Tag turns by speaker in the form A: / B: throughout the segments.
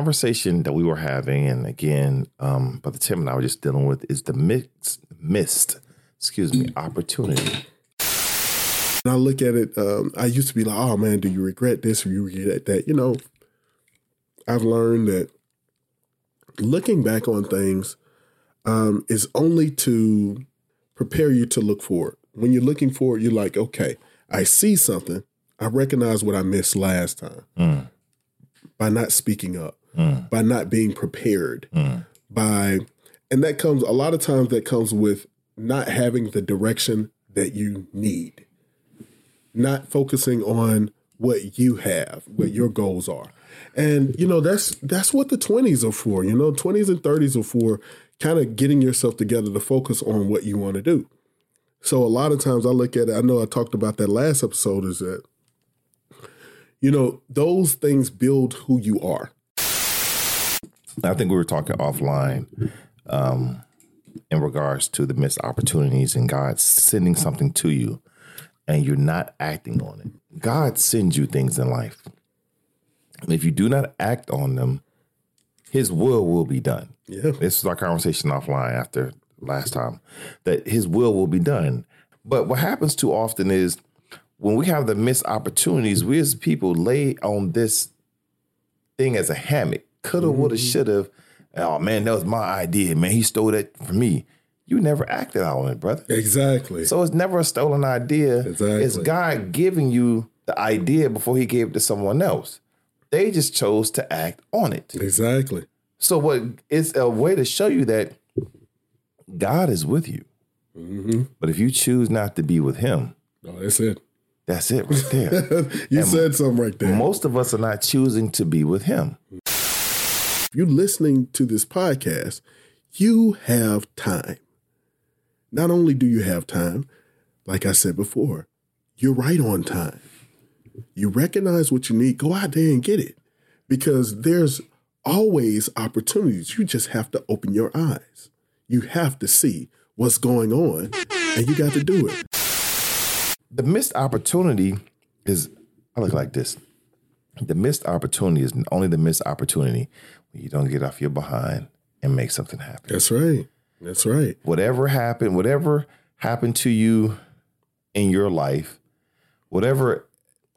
A: conversation that we were having, and again, um, Brother Tim and I were just dealing with, is the mixed, missed, excuse me, opportunity.
B: And I look at it, um, I used to be like, oh man, do you regret this or you regret that? You know, I've learned that looking back on things um, is only to prepare you to look forward. When you're looking forward, you're like, okay, I see something. I recognize what I missed last time
A: Mm,
B: by not speaking up,
A: mm,
B: by not being prepared,
A: mm.
B: by, and that comes a lot of times that comes with not having the direction that you need, not focusing on what you have, what your goals are. And you know, that's that's what the 20s are for. You know, 20s and 30s are for kind of getting yourself together to focus on what you want to do. So a lot of times I look at it, I know I talked about that last episode, is that, you know, those things build who you are.
A: I think we were talking offline um, in regards to the missed opportunities and God sending something to you and you're not acting on it. God sends you things in life. And if you do not act on them, his will will be done.
B: Yeah.
A: This was our conversation offline after last time that his will will be done. But what happens too often is when we have the missed opportunities, we as people lay on this thing as a hammock. Coulda, woulda, shoulda. Oh man, that was my idea. Man, he stole that from me. You never acted on it, brother.
B: Exactly.
A: So it's never a stolen idea.
B: Exactly.
A: It's God giving you the idea before he gave it to someone else. They just chose to act on it.
B: exactly.
A: So what it's a way to show you that God is with you.
B: hmm
A: But if you choose not to be with him,
B: Oh, that's it.
A: that's it right there.
B: you said something right there.
A: Most of us are not choosing to be with him.
B: If you're listening to this podcast, you have time. Not only do you have time, like I said before, you're right on time. You recognize what you need, go out there and get it because there's always opportunities. You just have to open your eyes. You have to see what's going on and you got to do it.
A: The missed opportunity is I look like this. The missed opportunity is only the missed opportunity when you don't get off your behind and make something happen.
B: That's right. That's right.
A: whatever happened, whatever happened to you in your life, whatever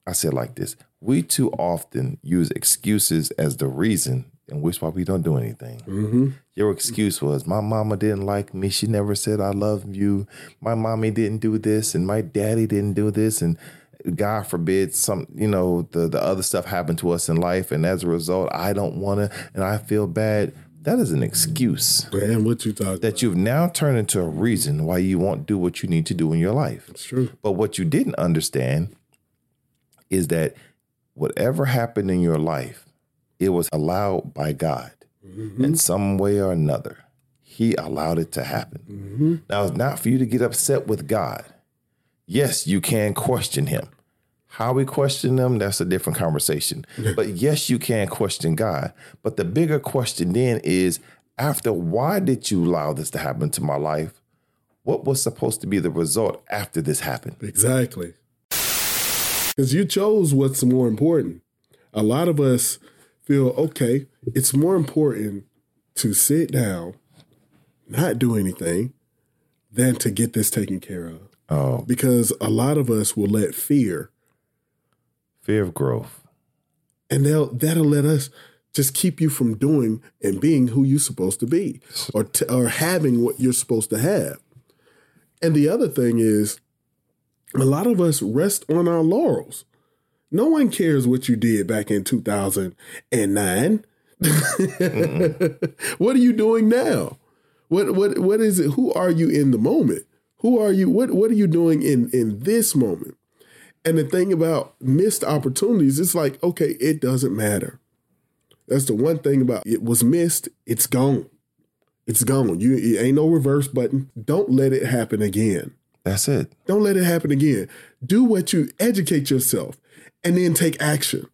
A: I said like this, we too often use excuses as the reason and which why we don't do anything.
B: hmm
A: Your excuse was my mama didn't like me. She never said I love you. My mommy didn't do this and my daddy didn't do this and God forbid some you know the the other stuff happened to us in life and as a result I don't want to and I feel bad. That is an excuse
B: Man, what you talking
A: that you've now turned into a reason why you won't do what you need to do in your life.
B: It's true.
A: But what you didn't understand is that whatever happened in your life, it was allowed by God in some way or another. He allowed it to happen.
B: hmm
A: Now, it's not for you to get upset with God. Yes, you can question him. How we question them, that's a different conversation. but yes, you can question God. But the bigger question then is after why did you allow this to happen to my life? What was supposed to be the result after this happened?
B: Exactly. Because you chose what's more important. A lot of us feel, okay, it's more important to sit down, not do anything, than to get this taken care of.
A: Oh,
B: Because a lot of us will let fear,
A: fear of growth.
B: and they'll that'll let us just keep you from doing and being who you're supposed to be, or t- or having what you're supposed to have. And the other thing is, a lot of us rest on our laurels. No one cares what you did back in 2009. what are you doing now? What what what is it? Who are you in the moment? Who are you? What what are you doing in in this moment? And the thing about missed opportunities, it's like, okay, it doesn't matter. That's the one thing about it was missed, it's gone. It's gone. You it ain't no reverse button. Don't let it happen again.
A: That's it.
B: Don't let it happen again. Do what you educate yourself and then take action.